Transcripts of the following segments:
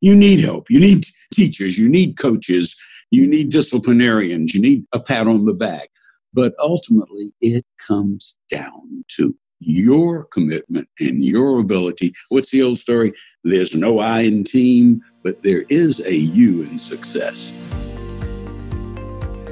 You need help. You need teachers. You need coaches. You need disciplinarians. You need a pat on the back. But ultimately, it comes down to your commitment and your ability. What's the old story? There's no I in team, but there is a you in success.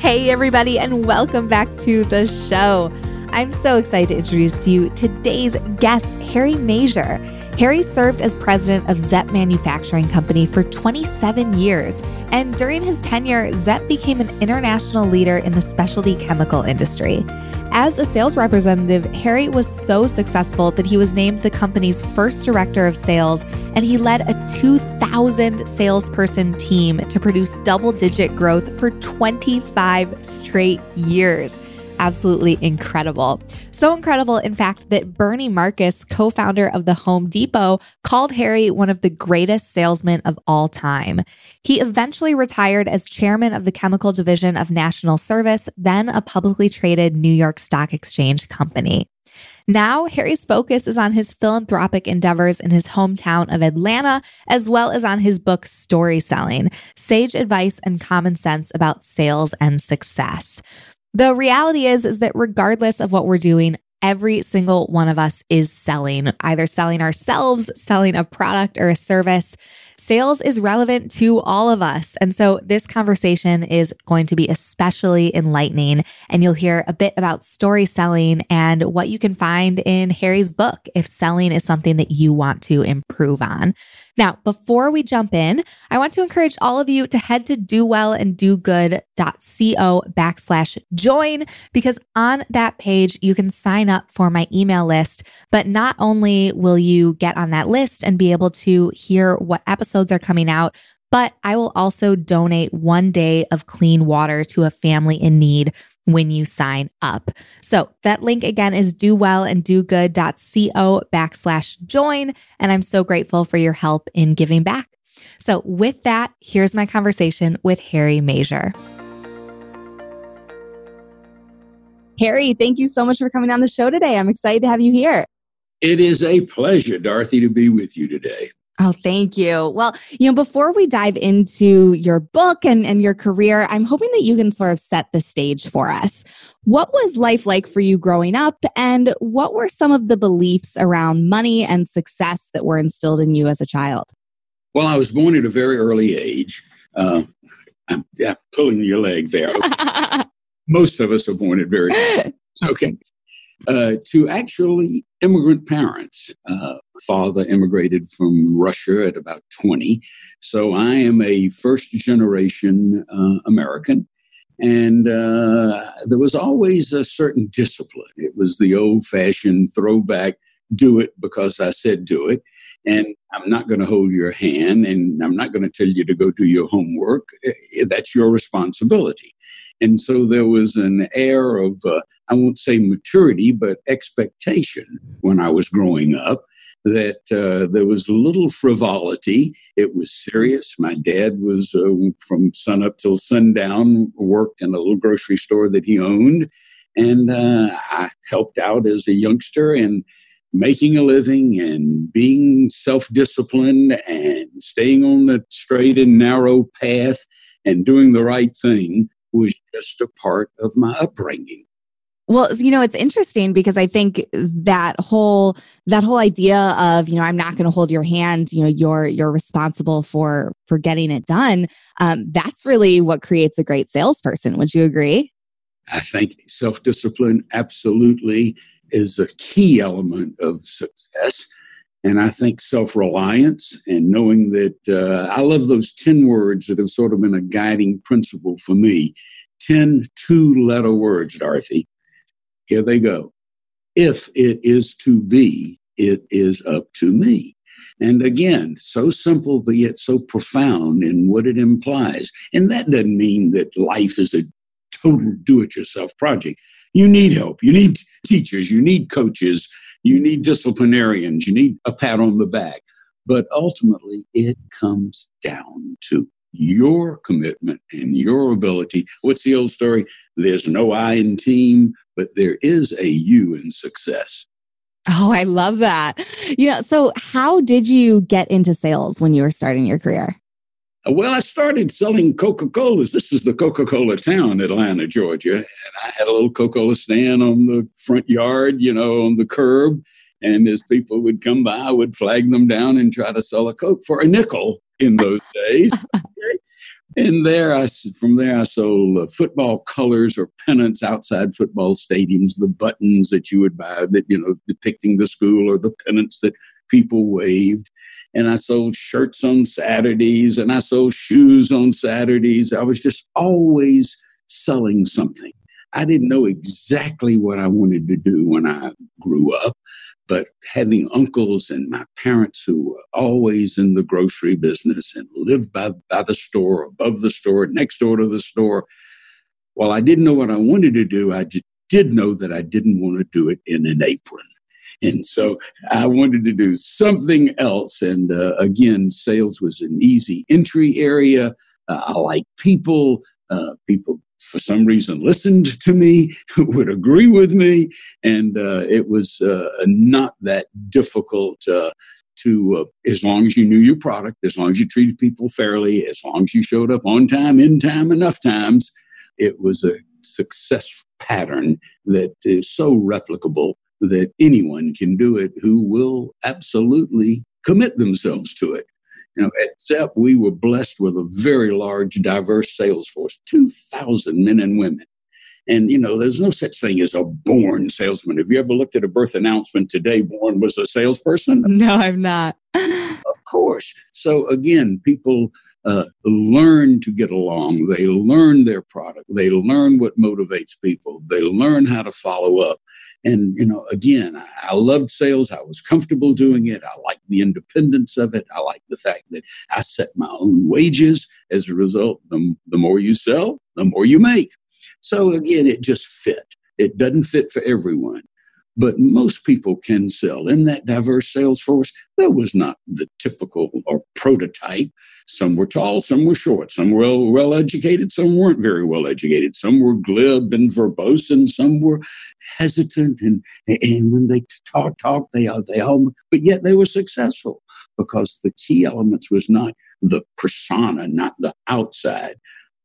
Hey, everybody, and welcome back to the show. I'm so excited to introduce to you today's guest, Harry Maziar. Harry served as president of ZEP Manufacturing Company for 27 years, and during his tenure, ZEP became an international leader in the specialty chemical industry. As a sales representative, Harry was so successful that he was named the company's first director of sales, and he led a 2,000 salesperson team to produce double digit growth for 25 straight years absolutely incredible. So incredible, in fact, that Bernie Marcus, co founder of the Home Depot, called Harry one of the greatest salesmen of all time. He eventually retired as chairman of the chemical division of National Service, then a publicly traded New York Stock Exchange company. Now, Harry's focus is on his philanthropic endeavors in his hometown of Atlanta, as well as on his book Story Selling Sage Advice and Common Sense About Sales and Success. The reality is is that regardless of what we're doing, every single one of us is selling, either selling ourselves, selling a product or a service. Sales is relevant to all of us. And so this conversation is going to be especially enlightening. And you'll hear a bit about story selling and what you can find in Harry's book if selling is something that you want to improve on. Now, before we jump in, I want to encourage all of you to head to dowellanddogood.co backslash join because on that page, you can sign up for my email list. But not only will you get on that list and be able to hear what episodes are coming out, but I will also donate one day of clean water to a family in need when you sign up. So that link again is do well and do dowellanddogood.co backslash join. And I'm so grateful for your help in giving back. So with that, here's my conversation with Harry Maziar. Harry, thank you so much for coming on the show today. I'm excited to have you here. It is a pleasure, Dorothy, to be with you today. Oh, thank you. Well, you know, before we dive into your book and, and your career, I'm hoping that you can sort of set the stage for us. What was life like for you growing up, and what were some of the beliefs around money and success that were instilled in you as a child? Well, I was born at a very early age. Uh, I'm yeah, pulling your leg there. Okay. Most of us are born at very okay. Uh, to actually immigrant parents. Uh, father immigrated from Russia at about 20. So I am a first generation uh, American. And uh, there was always a certain discipline. It was the old fashioned throwback do it because I said do it. And I'm not going to hold your hand and I'm not going to tell you to go do your homework. Eh, that's your responsibility. And so there was an air of, uh, I won't say maturity, but expectation when I was growing up that uh, there was little frivolity. It was serious. My dad was uh, from sun up till sundown, worked in a little grocery store that he owned. And uh, I helped out as a youngster and making a living and being self disciplined and staying on the straight and narrow path and doing the right thing was just a part of my upbringing. Well, you know, it's interesting because I think that whole that whole idea of, you know, I'm not going to hold your hand, you know, you're you're responsible for for getting it done. Um, that's really what creates a great salesperson. Would you agree? I think self-discipline absolutely is a key element of success. And I think self reliance and knowing that uh, I love those 10 words that have sort of been a guiding principle for me 10 two letter words, Dorothy. Here they go. If it is to be, it is up to me. And again, so simple, but yet so profound in what it implies. And that doesn't mean that life is a total do it yourself project. You need help. You need teachers. You need coaches. You need disciplinarians. You need a pat on the back. But ultimately, it comes down to your commitment and your ability. What's the old story? There's no I in team, but there is a you in success. Oh, I love that. You know, so how did you get into sales when you were starting your career? Well, I started selling Coca Colas. This is the Coca Cola town, Atlanta, Georgia. And I had a little Coca Cola stand on the front yard, you know, on the curb. And as people would come by, I would flag them down and try to sell a Coke for a nickel in those days. and there, I from there I sold uh, football colors or pennants outside football stadiums, the buttons that you would buy that you know depicting the school or the pennants that people waved. And I sold shirts on Saturdays, and I sold shoes on Saturdays. I was just always selling something. I didn't know exactly what I wanted to do when I grew up, but having uncles and my parents who were always in the grocery business and lived by, by the store, above the store, next door to the store, while I didn't know what I wanted to do, I just did know that I didn't want to do it in an apron. And so I wanted to do something else. And uh, again, sales was an easy entry area. Uh, I like people. Uh, people for some reason listened to me, would agree with me, and uh, it was uh, not that difficult uh, to, uh, as long as you knew your product, as long as you treated people fairly, as long as you showed up on time, in time, enough times, it was a success pattern that is so replicable that anyone can do it who will absolutely commit themselves to it. You know, at ZEP, we were blessed with a very large, diverse sales force 2,000 men and women. And, you know, there's no such thing as a born salesman. Have you ever looked at a birth announcement today, born was a salesperson? No, I'm not. of course. So, again, people uh, learn to get along. They learn their product. They learn what motivates people. They learn how to follow up. And, you know, again, I, I loved sales. I was comfortable doing it. I liked the independence of it. I liked the fact that I set my own wages. As a result, the, the more you sell, the more you make. So again, it just fit. It doesn't fit for everyone but most people can sell. In that diverse sales force, that was not the typical or prototype. Some were tall, some were short, some were well, educated, some weren't very well educated, some were glib and verbose, and some were hesitant. And, and when they talk, talk, they, they all, but yet they were successful because the key elements was not the persona, not the outside,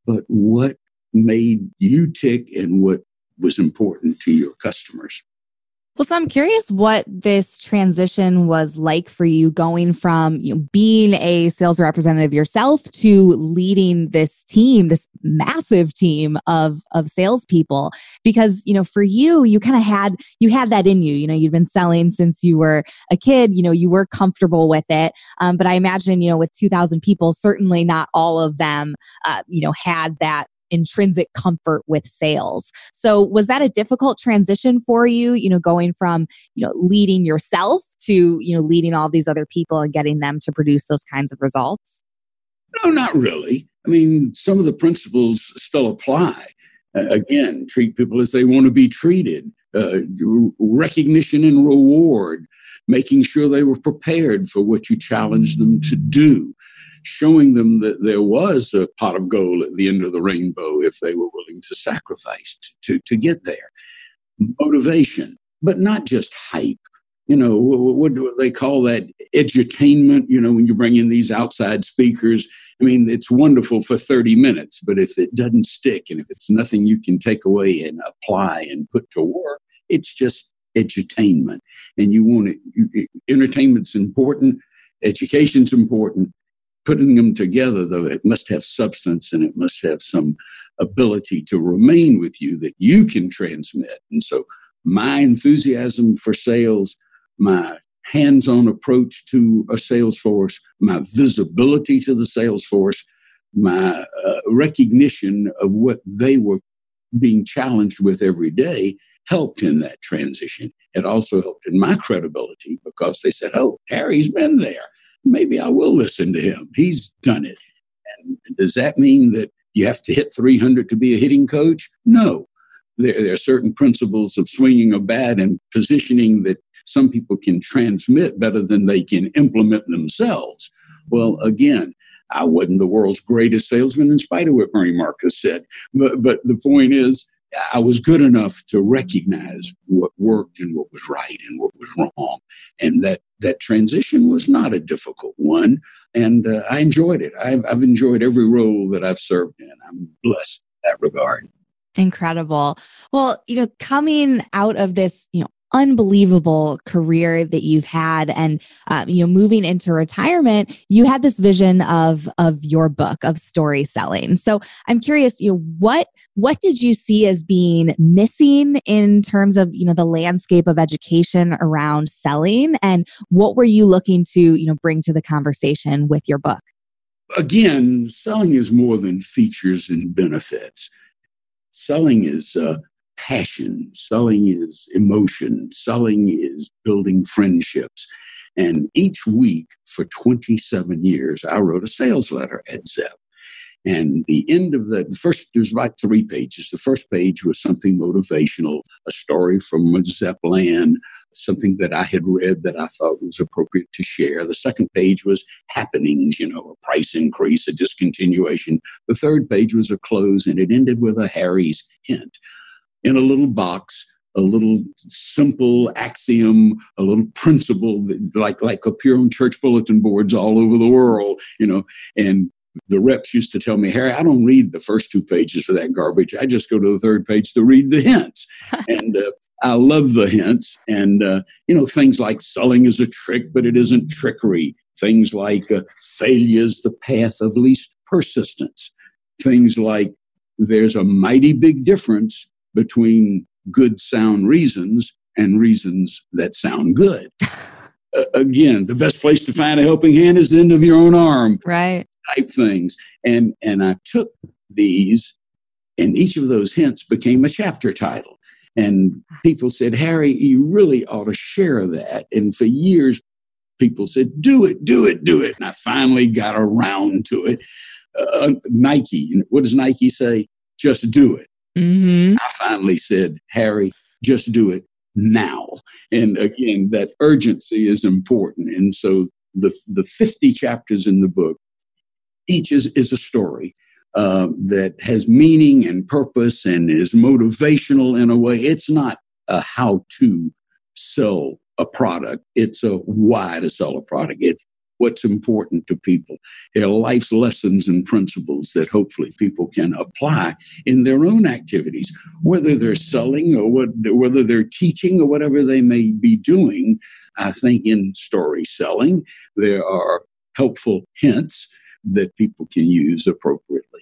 but what made you tick and what was important to your customers. Well, so I'm curious what this transition was like for you going from you know, being a sales representative yourself to leading this team, this massive team of, of salespeople. Because, you know, for you, you kind of had, you had that in you, you know, you'd been selling since you were a kid, you know, you were comfortable with it. Um, but I imagine, you know, with 2000 people, certainly not all of them, uh, you know, had that intrinsic comfort with sales. So was that a difficult transition for you, you know, going from, you know, leading yourself to, you know, leading all these other people and getting them to produce those kinds of results? No, not really. I mean, some of the principles still apply. Uh, again, treat people as they want to be treated, uh, recognition and reward, making sure they were prepared for what you challenged them to do showing them that there was a pot of gold at the end of the rainbow if they were willing to sacrifice to, to get there. Motivation, but not just hype. You know, what do they call that? Edutainment, you know, when you bring in these outside speakers. I mean, it's wonderful for 30 minutes, but if it doesn't stick and if it's nothing you can take away and apply and put to work, it's just edutainment. And you want it, entertainment's important, education's important, putting them together, though, it must have substance and it must have some ability to remain with you that you can transmit. And so, my enthusiasm for sales, my hands on approach to a sales force, my visibility to the sales force, my uh, recognition of what they were being challenged with every day helped in that transition. It also helped in my credibility because they said, Oh, Harry's been there maybe I will listen to him. He's done it. And does that mean that you have to hit 300 to be a hitting coach? No. There, there, are certain principles of swinging a bat and positioning that some people can transmit better than they can implement themselves. Well, again, I wasn't the world's greatest salesman, in spite of what Bernie Marcus said. But, but the point is, I was good enough to recognize what worked and what was right and what was wrong. And that, that transition was not a difficult one. And uh, I enjoyed it. I've, I've enjoyed every role that I've served in. I'm blessed in that regard. Incredible. Well, you know, coming out of this, you know, unbelievable career that you've had. And um, you know moving into retirement you had this vision of of your book of story selling. So i'm curious you know what what did you see as being missing in terms of you know the landscape of education around selling? And what were you looking to you know bring to the conversation with your book? Again selling is more than features and benefits. Selling is uh, passion, selling is emotion, selling is building friendships. And each week for 27 years, I wrote a sales letter at Zep. And the end of the first, there's about three pages. The first page was something motivational, a story from Zep land, something that I had read that I thought was appropriate to share. The second page was happenings, you know, a price increase, a discontinuation. The third page was a close, and it ended with a Harry's hint in a little box a little simple axiom, a little principle that, like like appear on church bulletin boards all over the world, you know. And the reps used to tell me, Harry, I don't read the first two pages for that garbage. I just go to the third page to read the hints. and uh, I love the hints. And, uh, you know, things like selling is a trick, but it isn't trickery. Things like uh, failure is the path of least persistence. Things like there's a mighty big difference between good sound reasons and reasons that sound good. uh, again, the best place to find a helping hand is the end of your own arm. Right. Type things. And and I took these and each of those hints became a chapter title. And people said, Harry, you really ought to share that. And for years, people said, do it, do it, do it. And I finally got around to it. Uh, Nike, what does Nike say? Just do it. Mm-hmm. I finally said, Harry, just do it now. And again, that urgency is important. And so the, the 50 chapters in the book, each is, is a story. Uh, that has meaning and purpose and is motivational in a way. It's not a how to sell a product, it's a why to sell a product. It's what's important to people. They're life's lessons and principles that hopefully people can apply in their own activities, whether they're selling or what, whether they're teaching or whatever they may be doing. I think in story selling, there are helpful hints that people can use appropriately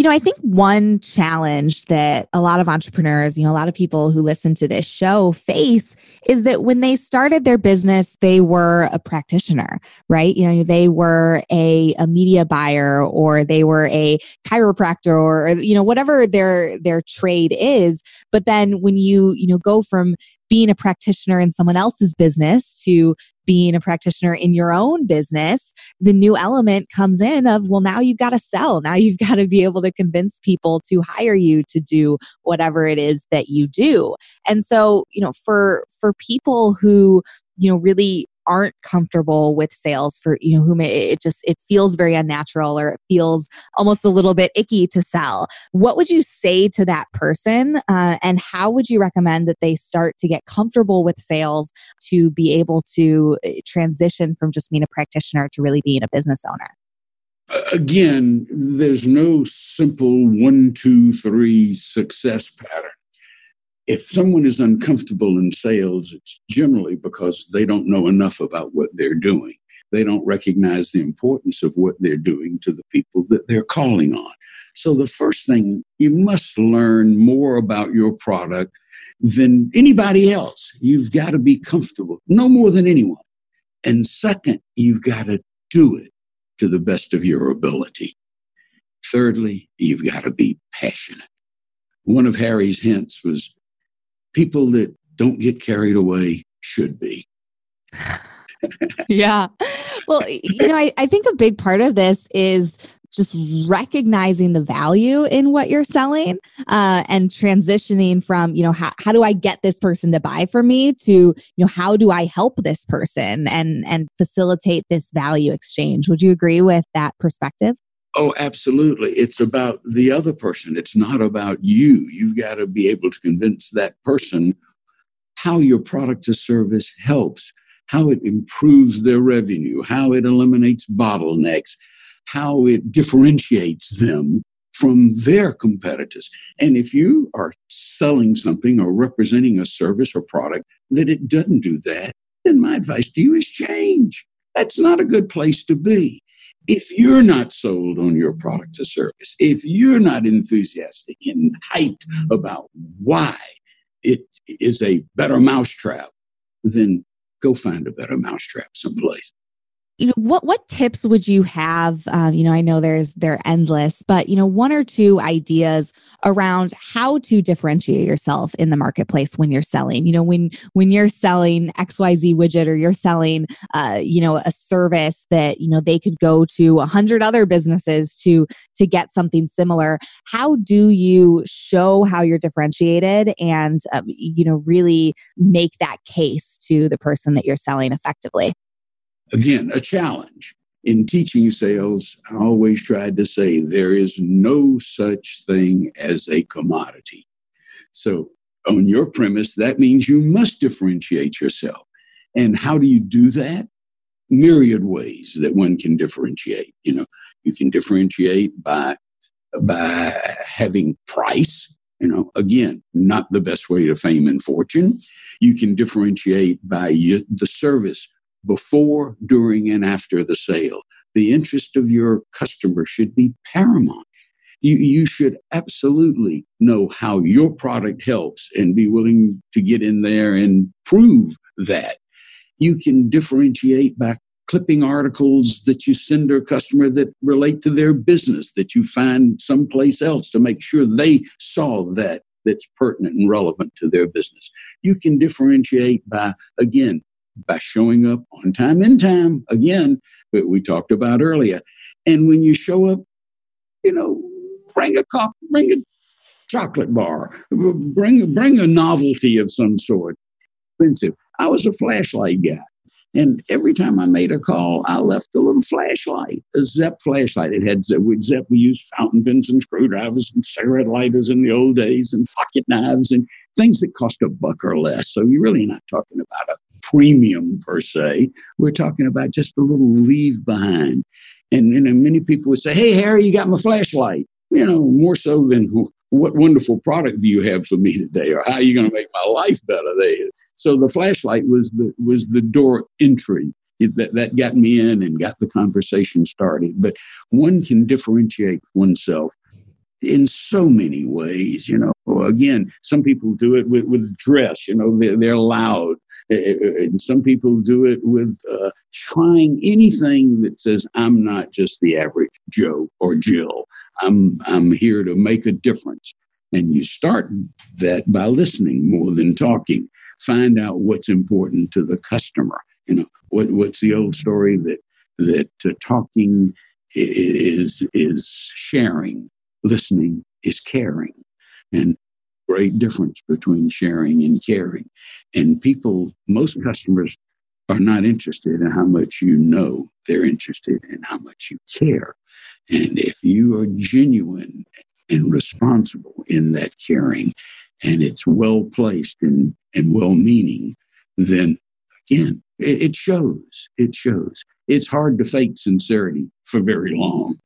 you know, I think one challenge that a lot of entrepreneurs, you know, a lot of people who listen to this show face is that when they started their business, they were a practitioner, right? You know, they were a, a media buyer or they were a chiropractor or, you know, whatever their their trade is. But then when you, you know, go from being a practitioner in someone else's business to being a practitioner in your own business, the new element comes in of, well, now you've got to sell. Now you've got to be able to convince people to hire you to do whatever it is that you do. And so, you know, for, for people who, you know, really aren't comfortable with sales for you know whom it, it, just it feels very unnatural or it feels almost a little bit icky to sell. What would you say to that person uh, and how would you recommend that they start to get comfortable with sales to be able to uh, transition from just being a practitioner to really being a business owner? Again there's no simple one two three success pattern if someone is uncomfortable in sales, it's generally because they don't know enough about what they're doing. They don't recognize the importance of what they're doing to the people that they're calling on. So, the first thing, you must learn more about your product than anybody else. You've got to be comfortable, no more than anyone. And second, you've got to do it to the best of your ability. Thirdly, you've got to be passionate. One of Harry's hints was people that don't get carried away should be. yeah. Well, you know, I, I think a big part of this is just recognizing the value in what you're selling uh, and transitioning from you know how, how do i get this person to buy for me to you know how do i help this person and and facilitate this value exchange would you agree with that perspective Oh, absolutely. It's about the other person. It's not about you. You've got to be able to convince that person how your product or service helps, how it improves their revenue, how it eliminates bottlenecks, how it differentiates them from their competitors. And if you are selling something or representing a service or product that it doesn't do that, then my advice to you is change. That's not a good place to be. If you're not sold on your product or service, if you're not enthusiastic and hyped about why it is a better mousetrap, then go find a better mousetrap someplace you know what what tips would you have? Um, you know i know there's they're endless but you know one or two ideas around how to differentiate yourself in the marketplace when you're selling. You know when when you're selling xyz widget or you're selling uh, you know a service that you know they could go to a hundred other businesses to to get something similar how do you show how you're differentiated and um, you know really make that case to the person that you're selling effectively Again, a challenge. In teaching sales, oh, I always tried to say there is no such thing as a commodity. So, on your premise, that means you must differentiate yourself. And how do you do that? Myriad ways that one can differentiate. You know, you can differentiate by by having price. You know, again, not the best way to fame and fortune. You can differentiate by the service before, during, and after the sale. The interest of your customer should be paramount. You, you should absolutely know how your product helps and be willing to get in there and prove that. You can differentiate by clipping articles that you send to a customer that relate to their business that you find someplace else to make sure they saw that that's pertinent and relevant to their business. You can differentiate by, again, by showing up on time in time again that we talked about earlier. And when you show up you know bring a cup bring a chocolate bar bring bring a novelty of some sort. Expensive. I was a flashlight guy and every time I made a call, I left a little flashlight, a Zep flashlight. It had with Zep, we used fountain pens and screwdrivers and cigarette lighters in the old days and pocket knives and things that cost a buck or less. So you're really not talking about a premium per se. We're talking about just a little leave behind. And, and many people would say, Hey, Harry, you got my flashlight. You know, more so than what wonderful product do you have for me today? Or how are you going to make my life better there? So the flashlight was the was the door entry. That, that got me in and got the conversation started. But one can differentiate oneself in so many ways. You know, again, some people do it with, with dress. You know, they're, they're loud, and some people do it with uh, trying anything that says, "I'm not just the average Joe or Jill. I'm I'm here to make a difference." And you start that by listening more than talking. Find out what's important to the customer. You know, what what's the old story that that uh, talking is is sharing listening is caring. And great difference between sharing and caring. And people, most customers are not interested in how much you know. They're interested in how much you care. And if you are genuine and responsible in that caring and it's well placed and, and well meaning, then again, it, it shows. It shows. It's hard to fake sincerity for very long.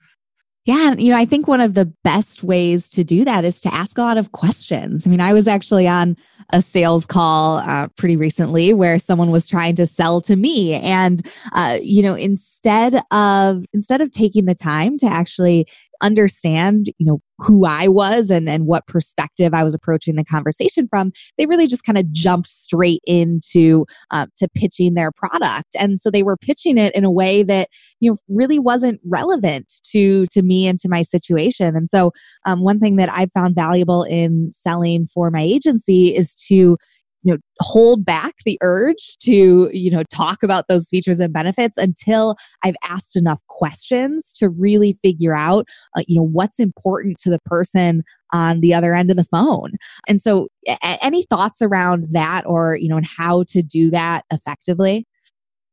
Yeah. You know, I think one of the best ways to do that is to ask a lot of questions. I mean, I was actually on a sales call uh, pretty recently where someone was trying to sell to me and uh, you know instead of instead of taking the time to actually understand you know who i was and and what perspective i was approaching the conversation from they really just kind of jumped straight into uh, to pitching their product. And so they were pitching it in a way that you know really wasn't relevant to to me and to my situation. And so um, one thing that i found valuable in selling for my agency is to you know hold back the urge to you know talk about those features and benefits until i've asked enough questions to really figure out uh, you know what's important to the person on the other end of the phone. And so a- any thoughts around that or you know and how to do that effectively?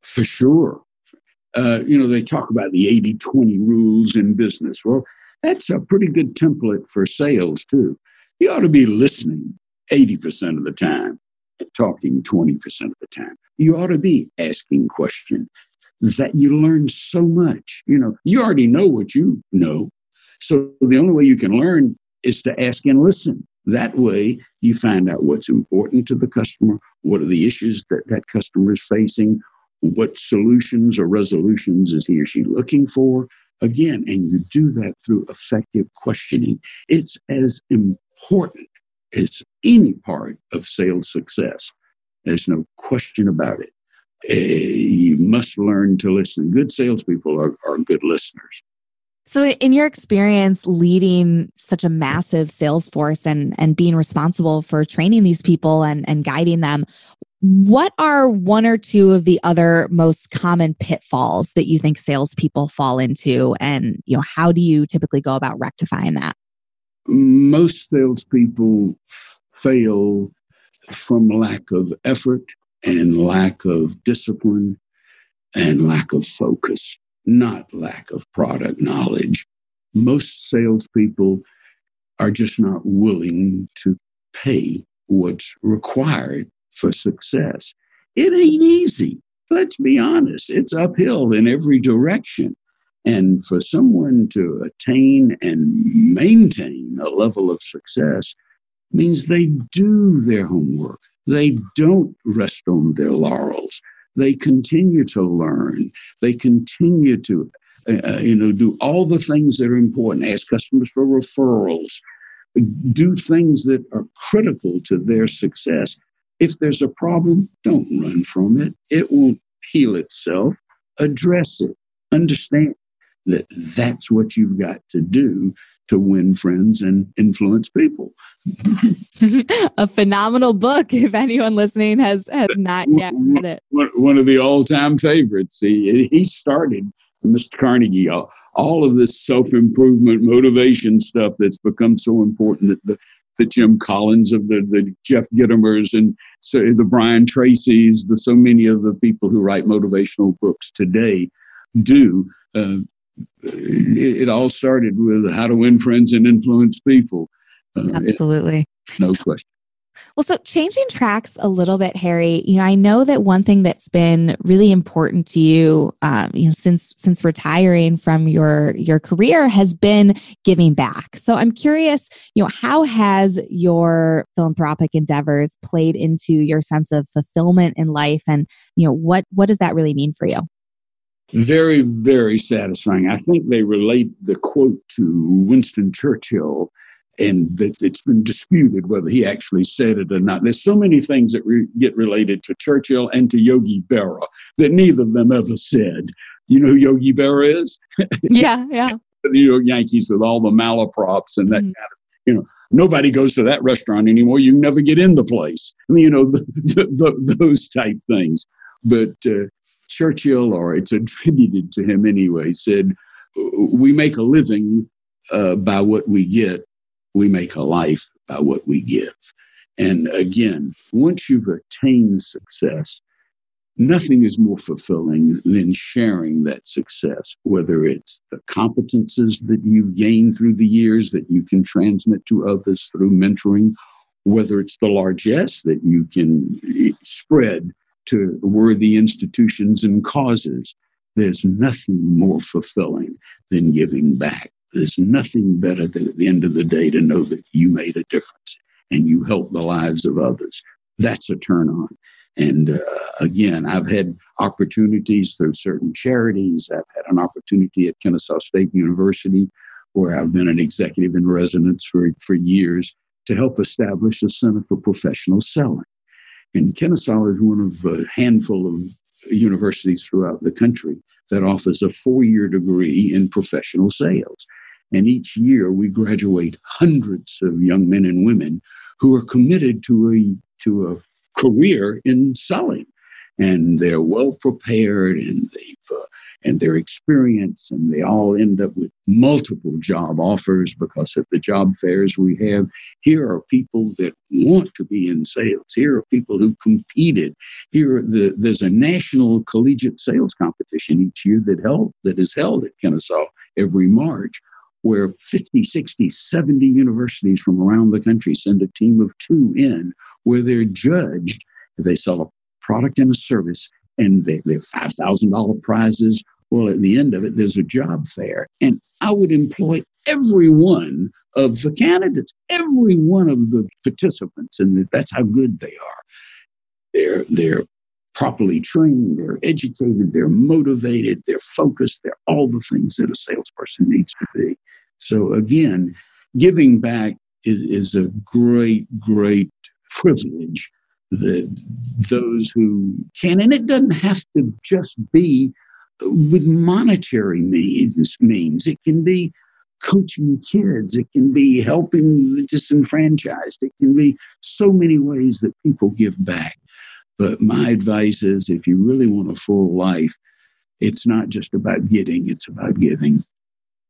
For sure. Uh, you know they talk about the 80-20 rules in business. Well that's a pretty good template for sales too. You ought to be listening 80% of the time talking 20% of the time. You ought to be asking questions that you learn so much. You know, you already know what you know. So the only way you can learn is to ask and listen. That way, you find out what's important to the customer, what are the issues that that customer is facing, what solutions or resolutions is he or she looking for. Again, and you do that through effective questioning. It's as important it's any part of sales success. There's no question about it. Uh, you must learn to listen. Good salespeople are, are good listeners. So, in your experience leading such a massive sales force and, and being responsible for training these people and, and guiding them, what are one or two of the other most common pitfalls that you think salespeople fall into? And you know, how do you typically go about rectifying that? Most salespeople fail from lack of effort and lack of discipline and lack of focus, not lack of product knowledge. Most salespeople are just not willing to pay what's required for success. It ain't easy. Let's be honest. It's uphill in every direction. And for someone to attain and maintain a level of success means they do their homework. They don't rest on their laurels. They continue to learn. They continue to, uh, uh you know, do all the things that are important. Ask customers for referrals. Do things that are critical to their success. If there's a problem, don't run from it. It won't heal itself. Address it. Understand that that's what you've got to do to win friends and influence people. a phenomenal book. If anyone listening has has not yet read it, one of the all time favorites. He he started Mr. Carnegie. All, all of this self improvement, motivation stuff that's become so important that the the Jim Collins of the, the Jeff Gitomer's and so the Brian Tracy's, the so many of the people who write motivational books today do. Uh, it, it, all started with how to win friends and influence people. Uh, Absolutely. It, no question. Well, so changing tracks a little bit, Harry. You know, I know that one thing that's been really important to you, um, you know, since since retiring from your your career has been giving back. So I'm curious, you know, how has your philanthropic endeavors played into your sense of fulfillment in life, and you know, what what does that really mean for you? Very, very satisfying. I think they relate the quote to Winston Churchill, and that it's been disputed whether he actually said it or not. There's so many things that re- get related to Churchill and to Yogi Berra that neither of them ever said. You know who Yogi Berra is? Yeah, yeah. the New York Yankees with all the malaprops and that mm. kind of you know, nobody goes to that restaurant anymore. You never get in the place. I mean, you know, the, the, the, those type things. But uh, Churchill, or it's attributed to him anyway, said, We make a living uh, by what we get, we make a life by what we give. And again, once you've attained success, nothing is more fulfilling than sharing that success, whether it's the competences that you've gained through the years that you can transmit to others through mentoring, whether it's the largesse that you can spread to worthy institutions and causes. There's nothing more fulfilling than giving back. There's nothing better than at the end of the day to know that you made a difference and you helped the lives of others. That's a turn on. And uh, again, I've had opportunities through certain charities. I've had an opportunity at Kennesaw State University, where I've been an executive in residence for, for years, to help establish a Center for Professional Selling. And Kennesaw is one of a handful of universities throughout the country that offers a four year degree in professional sales. And each year we graduate hundreds of young men and women who are committed to a, to a career in selling and they're well prepared and they've uh, and their experience and they all end up with multiple job offers because of the job fairs we have. Here are people that want to be in sales. Here are people who competed. Here the, there's a national collegiate sales competition each year that held that is held at kennesaw every march where 50 60 70 universities from around the country send a team of two in where they're judged. If they sell a product and a service, and they, they have $5,000 prizes. Well, at the end of it, there's a job fair. And I would employ every one of the candidates, every one of the participants, and that's how good they are. They're, they're properly trained, they're educated, they're motivated, they're focused, they're all the things that a salesperson needs to be. So, again, giving back is, is a great, great privilege the, those who can. And it doesn't have to just be with monetary means, means. It can be coaching kids, it can be helping the disenfranchised, it can be so many ways that people give back. But my advice is if you really want a full life, it's not just about getting, it's about giving.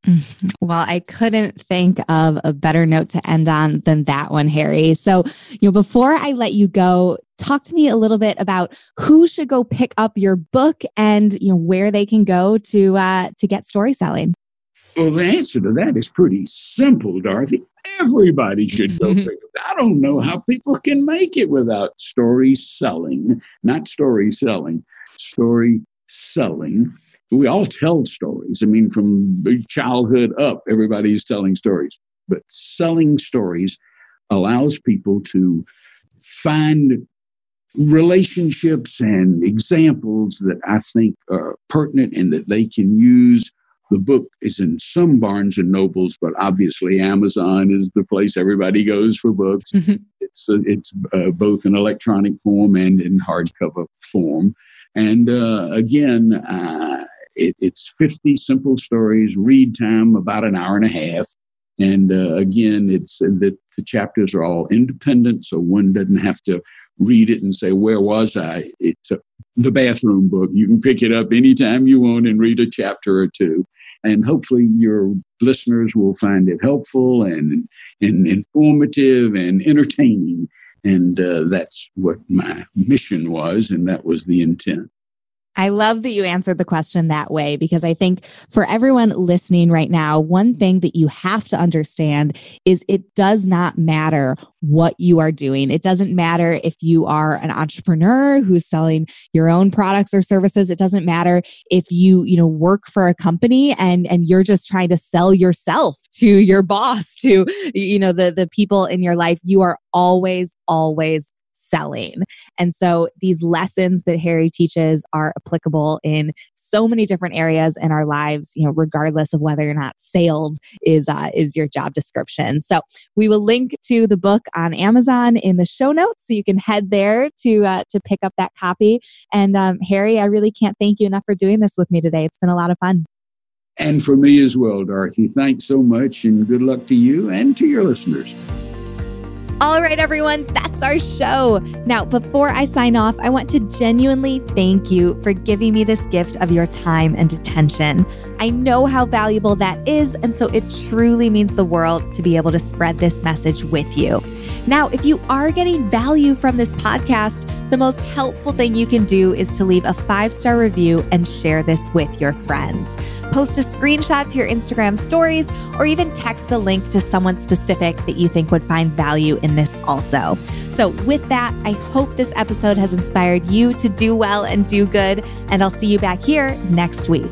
Mm-hmm. Well, I couldn't think of a better note to end on than that one, Harry. So, you know, before I let you go, talk to me a little bit about who should go pick up your book and you know where they can go to uh, to get story selling. Well, the answer to that is pretty simple, Dorothy. Everybody should go pick it. I don't know how people can make it without story selling, not story selling, story selling we all tell stories. I mean, from childhood up, everybody's telling stories. But selling stories allows people to find relationships and examples that I think are pertinent and that they can use. The book is in some Barnes and Nobles, but obviously Amazon is the place everybody goes for books. Mm-hmm. It's uh, it's uh, both in electronic form and in hardcover form. And uh, again, uh, it, it's 50 simple stories, read time about an hour and a half. And uh, again, it's uh, that the chapters are all independent, so one doesn't have to read it and say, Where was I? It's a, the bathroom book. You can pick it up anytime you want and read a chapter or two. And hopefully, your listeners will find it helpful and, and informative and entertaining. And uh, that's what my mission was, and that was the intent. I love that you answered the question that way because I think for everyone listening right now, one thing that you have to understand is it does not matter what you are doing. It doesn't matter if you are an entrepreneur who's selling your own products or services. It doesn't matter if you, you know, work for a company and and you're just trying to sell yourself to your boss, to you know, the the people in your life. You are always always selling. And so these lessons that Harry teaches are applicable in so many different areas in our lives, you know, regardless of whether or not sales is uh, is your job description. So we will link to the book on Amazon in the show notes, so you can head there to uh, to pick up that copy. And um, Harry, I really can't thank you enough for doing this with me today. It's been a lot of fun. And for me as well, Dorothy. Thanks so much, and good luck to you and to your listeners. All right, everyone, that's our show. Now, before I sign off, I want to genuinely thank you for giving me this gift of your time and attention. I know how valuable that is, and so it truly means the world to be able to spread this message with you. Now, if you are getting value from this podcast, the most helpful thing you can do is to leave a five star review and share this with your friends. Post a screenshot to your Instagram stories or even text the link to someone specific that you think would find value in this also. So, with that, I hope this episode has inspired you to do well and do good, and I'll see you back here next week.